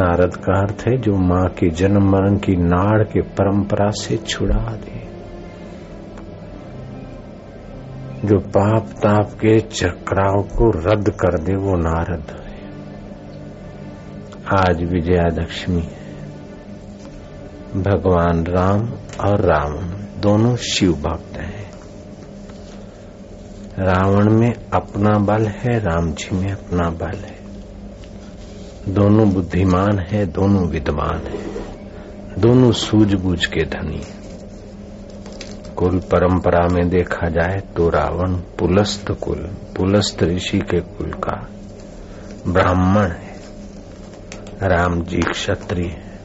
नारद का अर्थ है जो माँ के जन्म मरण की नाड़ के परंपरा से छुड़ा दे। जो पाप ताप के चक्राव को रद्द कर दे, वो नारद है। आज विजयादशमी है। भगवान राम और रावण दोनों शिव भक्त हैं। रावण में अपना बल है, राम जी में अपना बल है। दोनों बुद्धिमान है, दोनों विद्वान है। दोनों सूझबूझ के धनी कुल परंपरा में देखा जाए तो रावण पुलस्त कुल, पुलस्त ऋषि के कुल का ब्राह्मण है। राम जी क्षत्रिय है,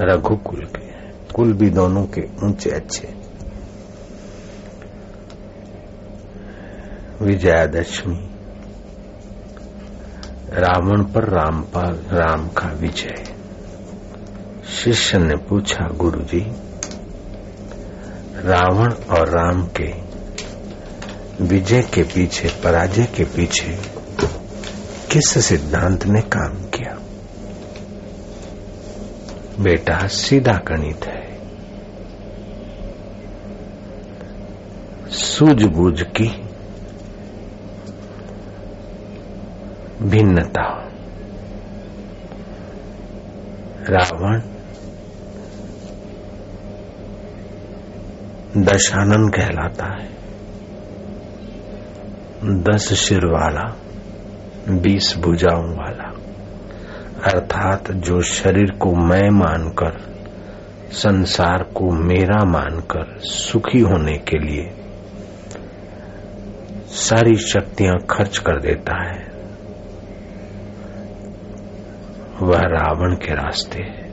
रघुकुल के कुल भी दोनों के ऊँचे अच्छे विजयादशमी रावण पर रामपाल राम का विजय। शिष्य ने पूछा, गुरुजी, रावण और राम के विजय के पीछे, पराजय के पीछे किस सिद्धांत ने काम किया? बेटा, सीधा गणित है। सूझबूझ की भिन्नता। रावण दशानन कहलाता है। दस सिर वाला बीस भुजाओं वाला। अर्थात जो शरीर को मैं मानकर, संसार को मेरा मानकर सुखी होने के लिए सारी शक्तियाँ खर्च कर देता है। वह रावण के रास्ते है।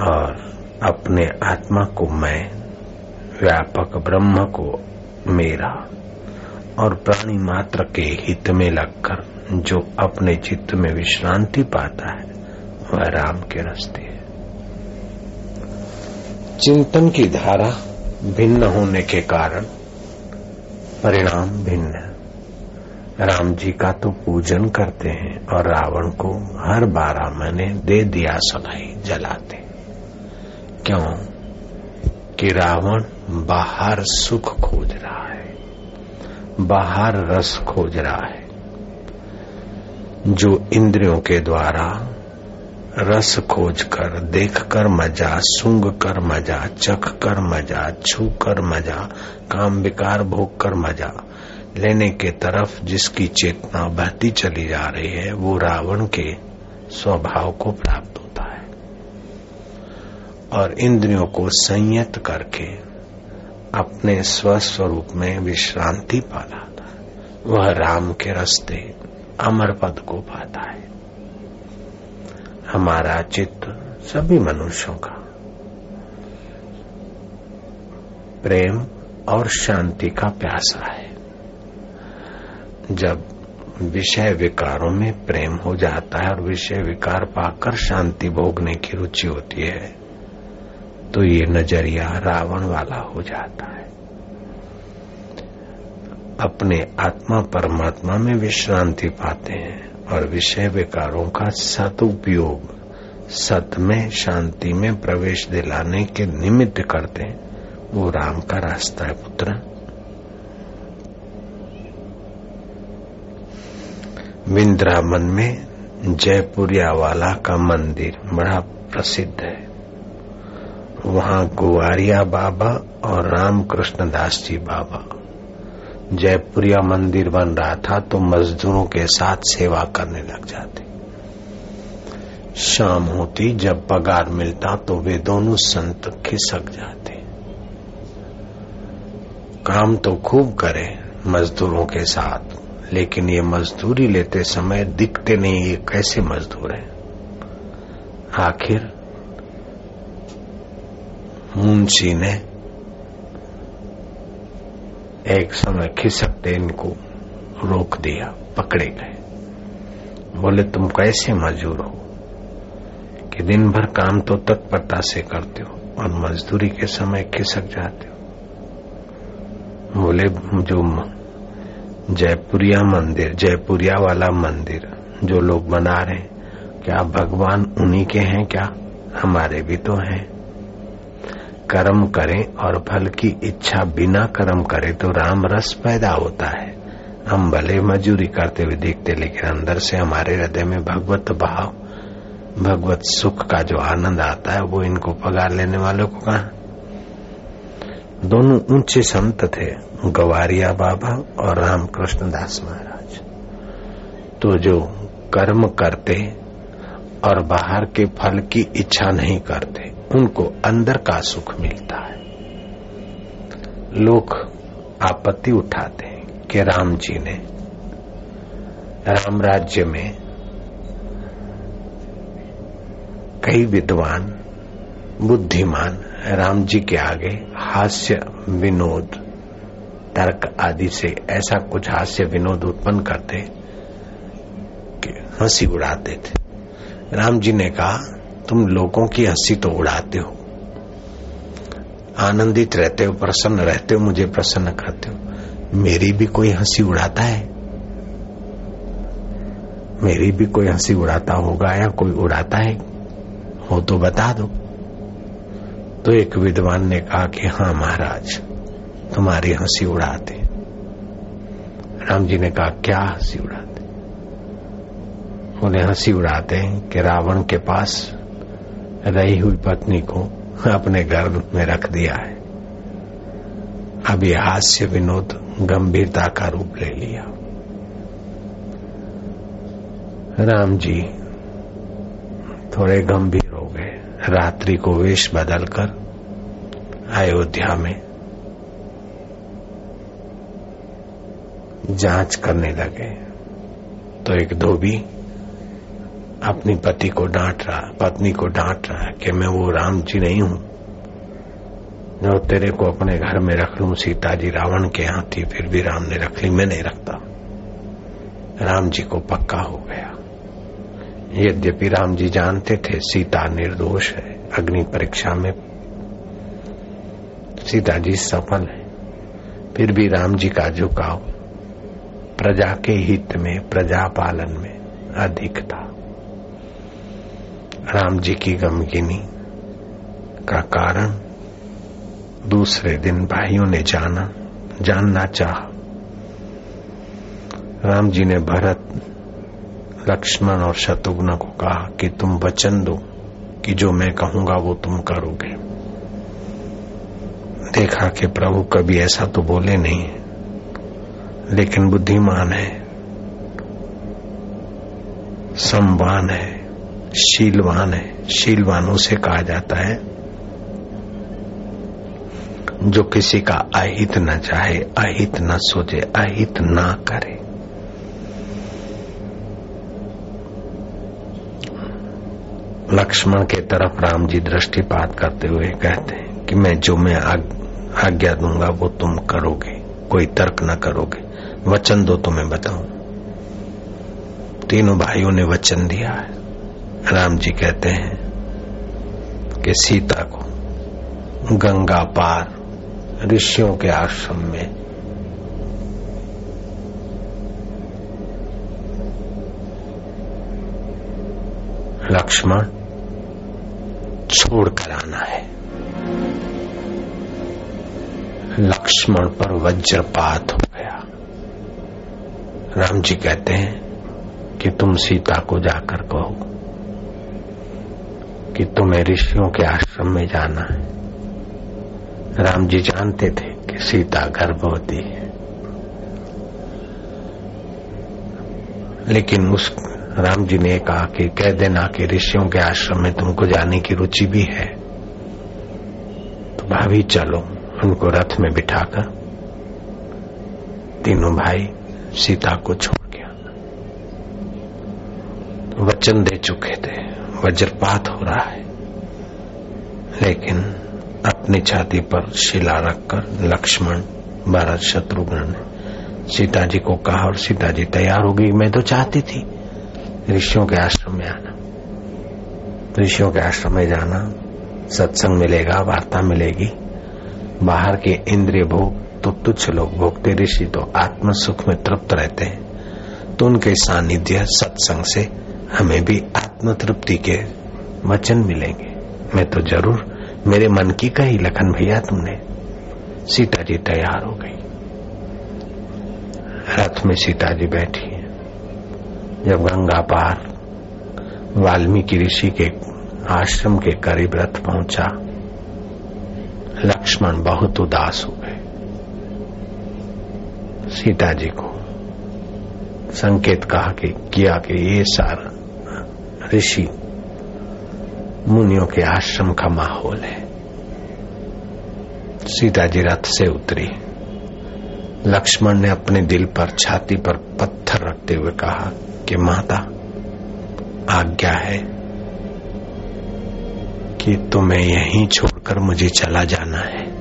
और अपने आत्मा को मैं, व्यापक ब्रह्म को मेरा और प्राणी मात्र के हित में लगकर जो अपने चित्त में विश्रांति पाता है, वह राम के रास्ते है। चिंतन की धारा भिन्न होने के कारण परिणाम भिन्न है। राम जी का तो पूजन करते हैं और रावण को हर बारह महीने दे दिया सगाई जलाते। क्यों? कि रावण बाहर सुख खोज रहा है, बाहर रस खोज रहा है, जो इंद्रियों के द्वारा रस खोज कर देख कर मज़ा सूंघ कर मज़ा चख कर मज़ा छू कर मज़ा, काम विकार भोग कर मज़ा लेने के तरफ़ जिसकी चेतना बहती चली जा रही है, वो रावण के स्वभाव को प्राप्त होता है। और इंद्रियों को संयत करके अपने स्वस्वरूप में विश्रांति पाता वह राम के रास्ते अमर पद को पाता है। हमारा चित्त सभी मनुष्यों का प्रेम और शांति का प्यासा है। जब विषय विकारों में प्रेम हो जाता है और विषय विकार पाकर शांति भोगने की रुचि होती है तो ये नज़रिया रावण वाला हो जाता है। अपने आत्मा परमात्मा में विश्रांति पाते हैं और विषय विकारों का सदुपयोग सत में शांति में प्रवेश दिलाने के निमित्त करते हैं। वो राम का रास्ता है, पुत्र। विंद्रावन में जयपुरिया वाला का मंदिर बड़ा प्रसिद्ध है। वहाँ गुआरिया बाबा और रामकृष्ण दास जी बाबा। जयपुरिया मंदिर बन रहा था तो मजदूरों के साथ सेवा करने लग जाते। शाम होती जब पगार मिलता तो वे दोनों संत खिसक जाते। काम तो खूब करे मजदूरों के साथ। लेकिन ये मजदूरी लेते समय दिखते नहीं, ये कैसे मजदूर हैं? आखिर मुंशी ने एक समय खिसकते इनको रोक दिया, पकड़े गए। बोले, तुम कैसे मजदूर हो? कि दिन भर काम तो तत्परता से करते हो और मजदूरी के समय खिसक जाते हो? बोले, जो जयपुरिया मंदिर, जयपुरिया वाला मंदिर जो लोग बना रहे क्या भगवान उन्हीं के हैं? क्या हमारे भी तो हैं। कर्म करें और फल की इच्छा बिना कर्म करे तो राम रस पैदा होता है। हम भले मजूरी करते हुए देखते, लेकिन अंदर से हमारे हृदय में भगवत भाव, भगवत सुख का जो आनंद आता है, वो इनको पगार लेने वालों को कहा? दोनों ऊँचे संत थे, गवारिया बाबा और रामकृष्ण दास महाराज। तो जो कर्म करते और बाहर के फल की इच्छा नहीं करते, उनको अंदर का सुख मिलता है। लोग आपत्ति उठाते हैं कि राम जी ने राम राज्य में कई विद्वान, बुद्धिमान राम जी के आगे हास्य, विनोद, तर्क आदि से ऐसा कुछ हास्य, विनोद उत्पन्न करते कि हँसी उड़ाते थे। राम जी ने कहा, तुम लोगों की हँसी तो उड़ाते हो। आनंदित रहते हो, प्रसन्न रहते हो, मुझे प्रसन्न करते हो। मेरी भी कोई हँसी उड़ाता है? मेरी भी कोई हँसी उड़ाता होगा या कोई उड़ाता है? हो तो बता दो। तो एक विद्वान ने कहा कि हाँ महाराज, तुम्हारी हँसी उड़ाते राम जी ने कहा, क्या हँसी उड़ाते उन्हें हँसी उड़ाते हैं कि रावण के पास रही हुई पत्नी को अपने गर्भ में रख दिया है। अब यह हास्य विनोद गंभीरता का रूप ले लिया। राम जी थोड़े गंभीर हो गए। रात्रि को वेश बदलकर अयोध्या में जाँच करने लगे तो एक धोबी अपनी पति को डांट रहा, पत्नी को डांट रहा कि मैं वो राम जी नहीं हूँ। जो तेरे को अपने घर में रख लू सीता जी रावण के यहाँ थी फिर भी राम ने रख ली, मैं नहीं रखता। राम जी को पक्का हो गया। यद्यपि राम जी जानते थे, सीता निर्दोष है, अग्नि परीक्षा में सीता जी सफल है। फिर भी राम जी का झुकाव प्रजा के हित में, प्रजा पालन में अधिक था। राम जी की गमगिनी का कारण दूसरे दिन भाइयों ने जाना, जानना चाह। राम जी ने भरत, लक्ष्मण और शत्रुघ्न को कहा कि तुम वचन दो कि जो मैं कहूँगा वो तुम करोगे। देखा कि प्रभु कभी ऐसा तो बोले नहीं, लेकिन बुद्धिमान है, संवान है, शीलवान है, शीलवानों से कहा जाता है, जो किसी का अहित न चाहे, अहित न सोचे, अहित ना करे। लक्ष्मण के तरफ़ राम जी दृष्टिपात करते हुए कहते हैं कि मैं जो मैं आज्ञा दूँगा, वो तुम करोगे, कोई तर्क न करोगे। वचन दो तो मैं बताऊँ। तीनों भाइयों ने वचन दिया है। राम जी कहते हैं कि सीता को गंगा पार ऋषियों के आश्रम में लक्ष्मण छोड़ कर आना है। लक्ष्मण पर वज्रपात हो गया। राम जी कहते हैं कि तुम सीता को जाकर कहो कि तुम्हें ऋषियों के आश्रम में जाना है। राम जी जानते थे कि सीता गर्भवती है। लेकिन उस राम जी ने कहा कि कह देना कि ऋषियों के आश्रम में तुमको जाने की रुचि भी है। तो भाभी, चलो। उनको रथ में बिठाकर तीनों भाई सीता को छोड़ गया। वचन दे चुके थे, वज्रपात हो रहा है। लेकिन अपनी छाती पर शिला रखकर लक्ष्मण, भरत शत्रुघ्न ने सीता जी को कहा और सीता जी तैयार हो गई। मैं तो चाहती थी ऋषियों के आश्रम में आना। ऋषियों के आश्रम में जाना, सत्संग मिलेगा, वार्ता मिलेगी। बाहर के इंद्रिय भोग तो तुच्छ लोग भोगते ऋषि तो आत्म सुख में तृप्त रहते हैं। तो उनके सानिध्य सत्संग से हमें भी आत्म तृप्ति के वचन मिलेंगे। मैं तो ज़रूर मेरे मन की कही लखन भैया तुमने। सीता जी तैयार हो गई। रथ में सीता जी बैठी है। जब गंगा पार वाल्मीकि ऋषि के आश्रम के करीब रथ पहुँचा लक्ष्मण बहुत उदास हो गए। सीता जी को संकेत कहा कि, किया कि ये सारा ऋषि मुनियों के आश्रम का माहौल है। सीता जी रथ से उतरी। लक्ष्मण ने अपने दिल पर छाती पर पत्थर रखते हुए कहा कि, माता, आज्ञा है कि तुम्हें यहीं छोड़कर मुझे चला जाना है।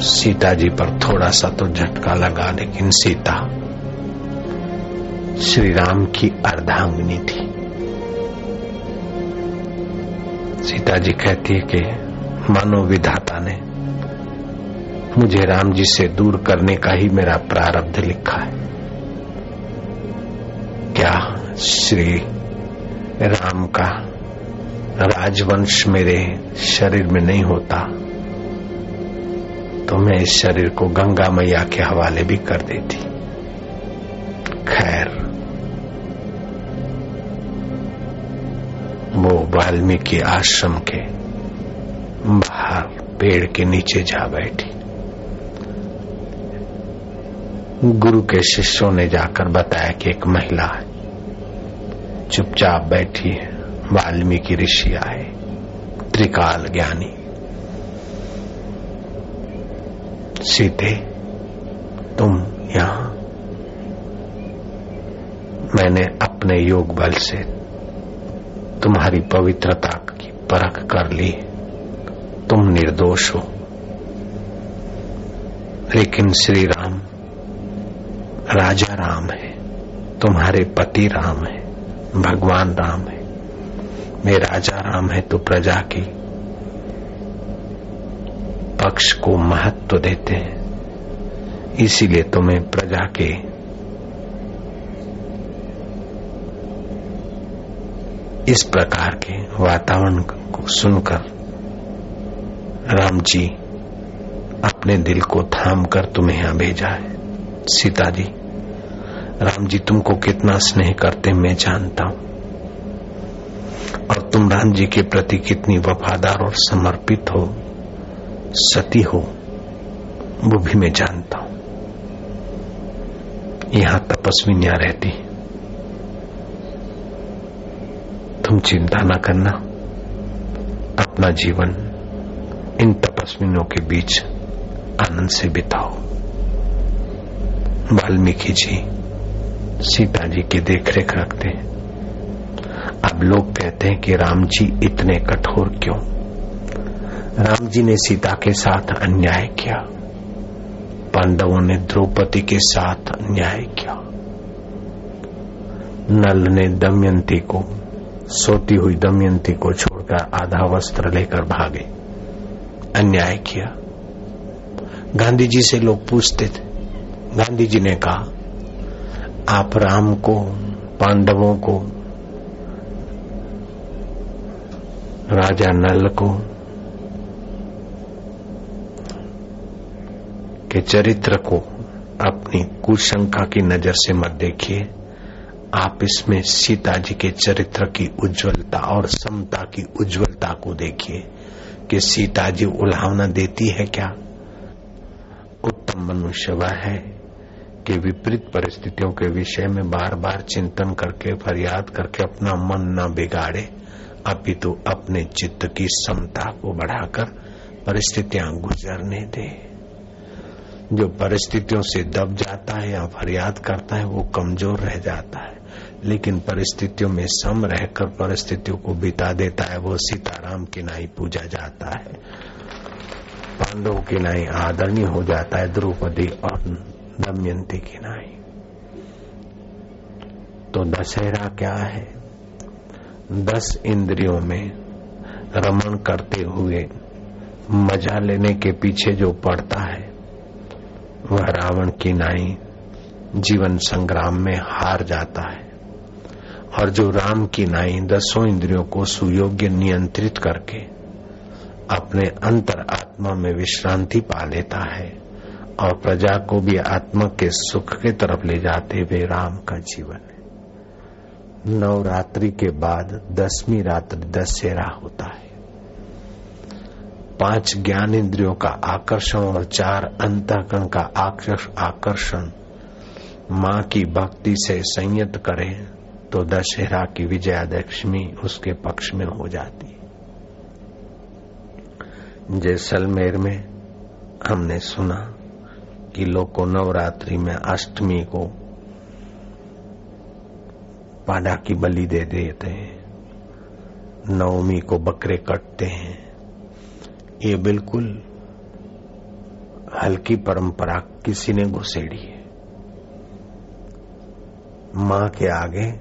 सीता जी पर थोड़ा सा तो झटका लगा, लेकिन सीता श्री राम की अर्धांगिनी थी। सीता जी कहती है कि, मानो विधाता ने मुझे राम जी से दूर करने का ही मेरा प्रारब्ध लिखा है। क्या श्री राम का राजवंश मेरे शरीर में नहीं होता तो मैं इस शरीर को गंगा मैया के हवाले भी कर देती। खैर, वो वाल्मीकि आश्रम के बाहर पेड़ के नीचे जा बैठी। गुरु के शिष्यों ने जाकर बताया कि एक महिला है। चुपचाप बैठी है। वाल्मीकि ऋषि आए। त्रिकाल ज्ञानी। सीते तुम यहाँ? मैंने अपने योग बल से तुम्हारी पवित्रता की परख कर ली। तुम निर्दोष हो। लेकिन श्री राम, राजा राम है। तुम्हारे पति राम है। भगवान राम है। मैं राजा राम है तो प्रजा की पक्ष को महत्व तो देते हैं। इसीलिए तुम्हें प्रजा के इस प्रकार के वातावरण को सुनकर राम जी अपने दिल को थाम कर तुम्हें यहाँ भेजा है। सीता जी राम जी, तुमको कितना स्नेह करते मैं जानता हूँ। और तुम राम जी के प्रति कितनी वफादार और समर्पित हो, सती हो, वो भी मैं जानता हूँ। यहाँ तपस्वी तपस्विनियाँ रहती तुम चिंता ना करना। अपना जीवन इन तपस्विनों के बीच आनंद से बिताओ। वाल्मीकि जी सीता जी की देखरेख रखते हैं। अब लोग कहते हैं कि राम जी इतने कठोर क्यों? राम जी ने सीता के साथ अन्याय किया। पांडवों ने द्रौपदी के साथ अन्याय किया। नल ने दमयंती को, सोती हुई दमयंती को छोड़कर आधा वस्त्र लेकर भागे। अन्याय किया। गांधी जी से लोग पूछते थे। गांधी जी ने कहा आप राम को, पांडवों को, राजा नल को, के चरित्र को अपनी कुशंका की नज़र से मत देखिए। आप इसमें सीता जी के चरित्र की उज्जवलता और समता की उज्जवलता को देखिए कि सीता जी उल्हावना देती है क्या? उत्तम मनुष्य वह है। कि विपरीत परिस्थितियों के विषय में बार बार चिंतन करके, फरियाद करके अपना मन न बिगाड़े अपितु तो अपने चित्त की समता को बढ़ाकर परिस्थितियाँ गुजरने दे। जो परिस्थितियों से दब जाता है या फरियाद करता है, वो कमज़ोर रह जाता है। लेकिन परिस्थितियों में सम रहकर परिस्थितियों को बिता देता है, वो सीताराम की नाई पूजा जाता है। पांडव की नाई आदरणीय हो जाता है, द्रौपदी और दमयंती की नाई। तो दशहरा क्या है? दस इंद्रियों में रमण करते हुए मज़ा लेने के पीछे जो पड़ता है, वह रावण की नाई जीवन संग्राम में हार जाता है। और जो राम की नाई दसों इंद्रियों को सुयोग्य नियंत्रित करके अपने अंतर आत्मा में विश्रांति पा लेता है और प्रजा को भी आत्मा के सुख के तरफ़ ले जाते हुए राम का जीवन है। नवरात्रि के बाद दसवीं रात्रि दशहरा होता है। पाँच ज्ञान इंद्रियों का आकर्षण और चार अंतकरण का आकर्षण माँ की भक्ति से संयत करें तो दशहरा की विजयादशमी उसके पक्ष में हो जाती है। जैसलमेर में हमने सुना कि लोग को नवरात्रि में अष्टमी को पाडा की बलि दे देते हैं। नवमी को बकरे कटते हैं। ये बिल्कुल हल्की परंपरा किसी ने घुसेड़ी है। माँ के आगे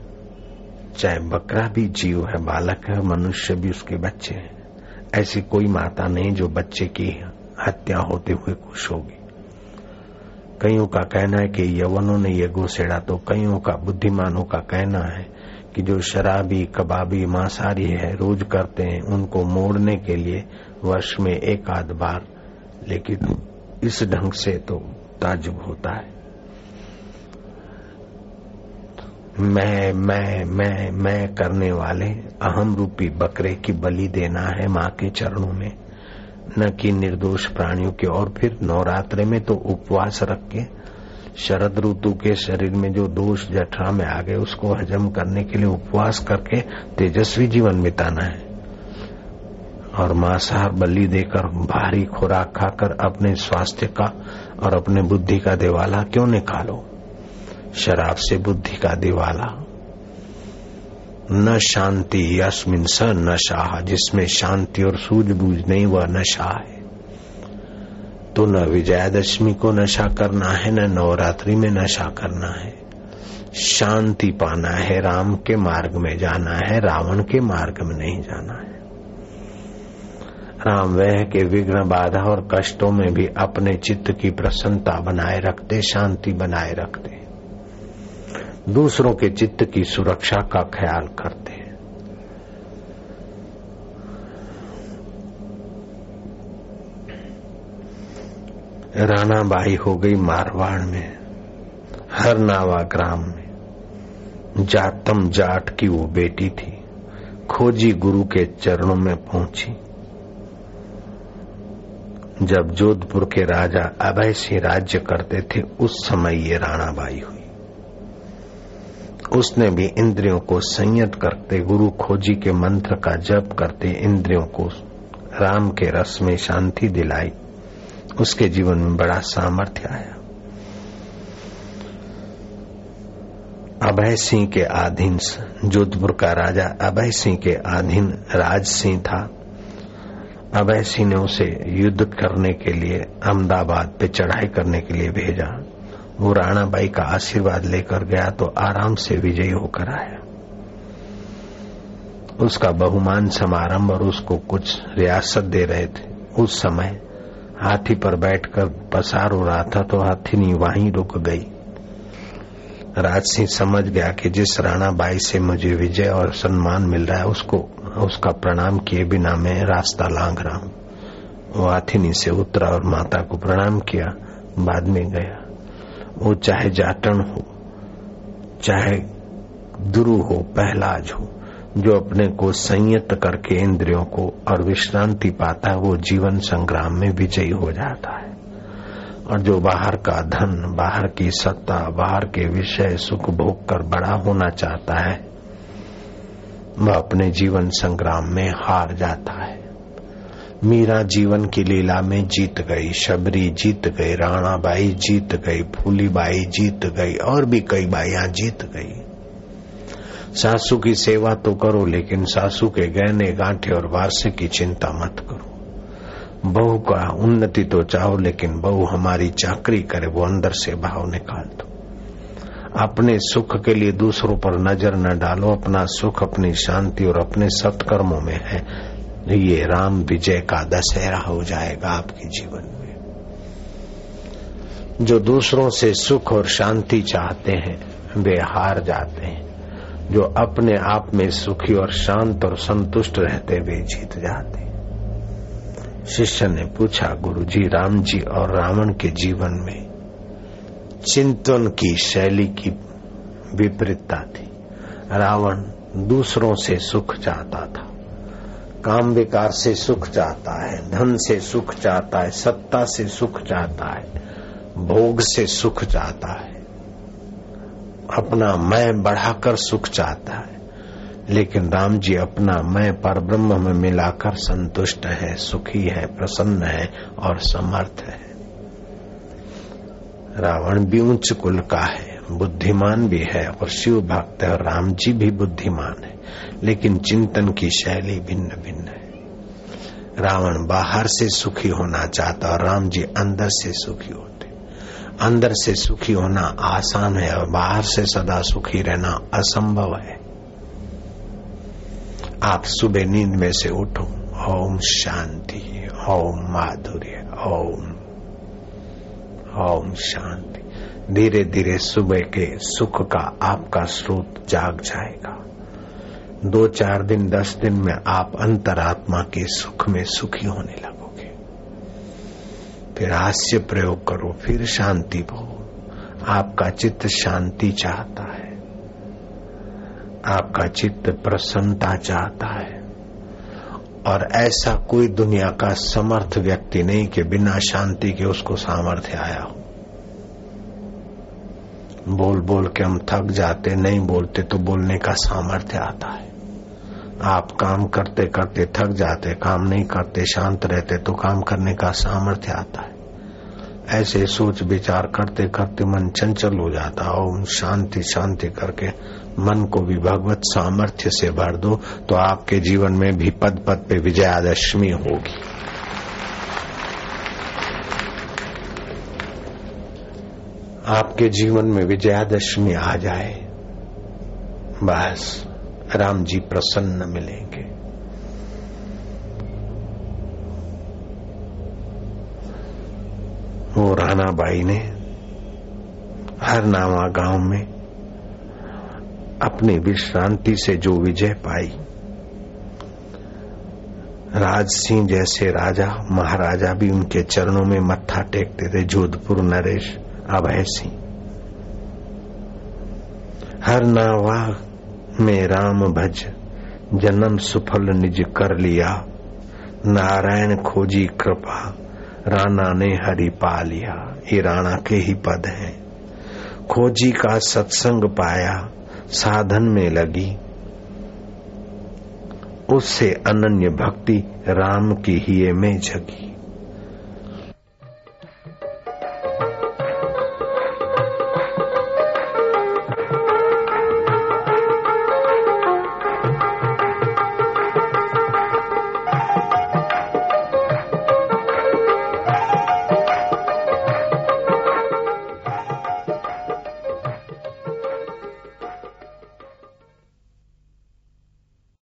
चाहे बकरा भी जीव है, बालक है, मनुष्य भी उसके बच्चे हैं। ऐसी कोई माता नहीं जो बच्चे की हत्या होते हुए खुश होगी। कईयों का कहना है कि यवनों ने ये घुसेड़ा तो कईयों का बुद्धिमानों का कहना है कि जो शराबी, कबाबी मांसारी है, रोज करते हैं, उनको मोड़ने के लिए वर्ष में एक आध बार, लेकिन इस ढंग से तो ताजुब होता है। मैं मैं मैं मैं करने वाले अहम रूपी बकरे की बलि देना है माँ के चरणों में। न कि निर्दोष प्राणियों के और फिर नवरात्र में तो उपवास रख। के शरद ऋतु के शरीर में जो दोष जठरा में आ गए, उसको हजम करने के लिए उपवास करके तेजस्वी जीवन बिताना है। और मांसाहार बलि देकर भारी खुराक खाकर अपने स्वास्थ्य का और अपने बुद्धि का दिवाला क्यों निकालो? शराब से बुद्धि का दिवाला। न शांति यस्मिन स नशा जिसमें शांति और सूझबूझ नहीं, वह नशा है। तो न विजयादशमी को नशा करना है, न नवरात्रि में नशा करना है। शांति पाना है, राम के मार्ग में जाना है, रावण के मार्ग में नहीं जाना है। राम वह के विघ्न बाधा और कष्टों में भी अपने चित्त की प्रसन्नता बनाए रखते, शांति बनाए रखते। दूसरों के चित्त की सुरक्षा का ख्याल करते हैं। रानाबाई हो गई मारवाड़ में, हरनावा ग्राम में। जातम जाट की वो बेटी थी, खोजी गुरु के चरणों में पहुँची। जब जोधपुर के राजा अभय सिंह राज्य करते थे, उस समय ये राणाबाई हुई। उसने भी इंद्रियों को संयत करते, गुरु खोजी के मंत्र का जप करते इंद्रियों को राम के रस में शांति दिलाई। उसके जीवन में बड़ा सामर्थ्य आया। अभय सिंह के अधीन जोधपुर का राजा अभय सिंह के अधीन राज सिंह था। अभय सिंह ने उसे युद्ध करने के लिए, अहमदाबाद पे चढ़ाई करने के लिए भेजा। वो राणाबाई का आशीर्वाद लेकर गया तो आराम से विजयी होकर आया। उसका बहुमान समारंभ और उसको कुछ रियासत दे रहे थे। उस समय हाथी पर बैठकर पसार हो रहा था तो हाथीनी वहीं रुक गई। राज सिंह समझ गया कि जिस राणा बाई से मुझे विजय और सम्मान मिल रहा है, उसको, उसका प्रणाम किए बिना मैं रास्ता लांग रहा हूँ। वो हाथीनी से उतरा और माता को प्रणाम किया, बाद में गया। वो चाहे जाटन हो, चाहे दुरु हो, पहलाज हो, जो अपने को संयत करके इंद्रियों को और विश्रांति पाता है, वो जीवन संग्राम में विजयी हो जाता है। और जो बाहर का धन, बाहर की सत्ता, बाहर के विषय सुख भोग कर बड़ा होना चाहता है, वह अपने जीवन संग्राम में हार जाता है। मीरा जीवन की लीला में जीत गई, शबरी जीत गई राणा बाई जीत गई फूली बाई जीत गई, और भी कई बाइया जीत गई। सासू की सेवा तो करो, लेकिन सासू के गहने, गांठे और वारसे की चिंता मत करो। बहू का उन्नति तो चाहो, लेकिन बहू हमारी चाकरी करे, वो अंदर से भाव निकाल दो। अपने सुख के लिए दूसरों पर नज़र न डालो, अपना सुख अपनी शांति और अपने सत्कर्मों में है। ये राम विजय का दशहरा हो जाएगा आपके जीवन में। जो दूसरों से सुख और शांति चाहते हैं, वे हार जाते हैं। जो अपने आप में सुखी और शांत और संतुष्ट रहते, वे जीत जाते शिष्य ने पूछा गुरु जी राम जी और रावण के जीवन में चिंतन की शैली की विपरीतता थी। रावण दूसरों से सुख चाहता था। काम विकार से सुख चाहता है, धन से सुख चाहता है, सत्ता से सुख चाहता है, भोग से सुख चाहता है। अपना मैं बढ़ाकर सुख चाहता है, लेकिन राम जी अपना मैं पर ब्रह्म में मिलाकर संतुष्ट है, सुखी है, प्रसन्न है और समर्थ है। रावण भी उच्च कुल का है। बुद्धिमान भी है और शिव भक्त है और राम जी भी बुद्धिमान है, लेकिन चिंतन की शैली भिन्न भिन्न है। रावण बाहर से सुखी होना चाहता और राम जी अंदर से सुखी होते। अंदर से सुखी होना आसान है और बाहर से सदा सुखी रहना असंभव है। आप सुबह नींद में से उठो। ओम शांति, ओम माधुर्य, ओम ओम शांति। धीरे धीरे सुबह के सुख का आपका स्रोत जाग जाएगा। दो चार दिन, दस दिन में आप अंतरात्मा के सुख में सुखी होने लगोगे। फिर हास्य प्रयोग करो, फिर शांति भो। आपका चित्त शांति चाहता है। आपका चित्त प्रसन्नता चाहता है। और ऐसा कोई दुनिया का समर्थ व्यक्ति नहीं कि बिना शांति के उसको सामर्थ्य आया हो। बोल बोल के हम थक जाते, नहीं बोलते तो बोलने का सामर्थ्य आता है। आप काम करते करते थक जाते, काम नहीं करते, शांत रहते तो काम करने का सामर्थ्य आता है। ऐसे सोच विचार करते करते मन चंचल हो जाता ओम शांति शांति करके मन को भी भगवत सामर्थ्य से भर दो तो आपके जीवन में भी पद पद पे विजयादशमी होगी। आपके जीवन में विजयादशमी आ जाए, बस राम जी प्रसन्न मिलेंगे। वो राणा बाई ने हर नावा गाँव में अपनी विश्रांति से जो विजय पाई, राज सिंह जैसे राजा, महाराजा भी उनके चरणों में मत्था टेकते थे, जोधपुर नरेश अभय सिंह हर नावा में राम भज जन्म सुफल निज कर लिया। नारायण खोजी कृपा, राणा ने हरि पा लिया। ये राणा के ही पद हैं। खोजी का सत्संग पाया, साधन में लगी। उससे अनन्य भक्ति राम की ही में जगी।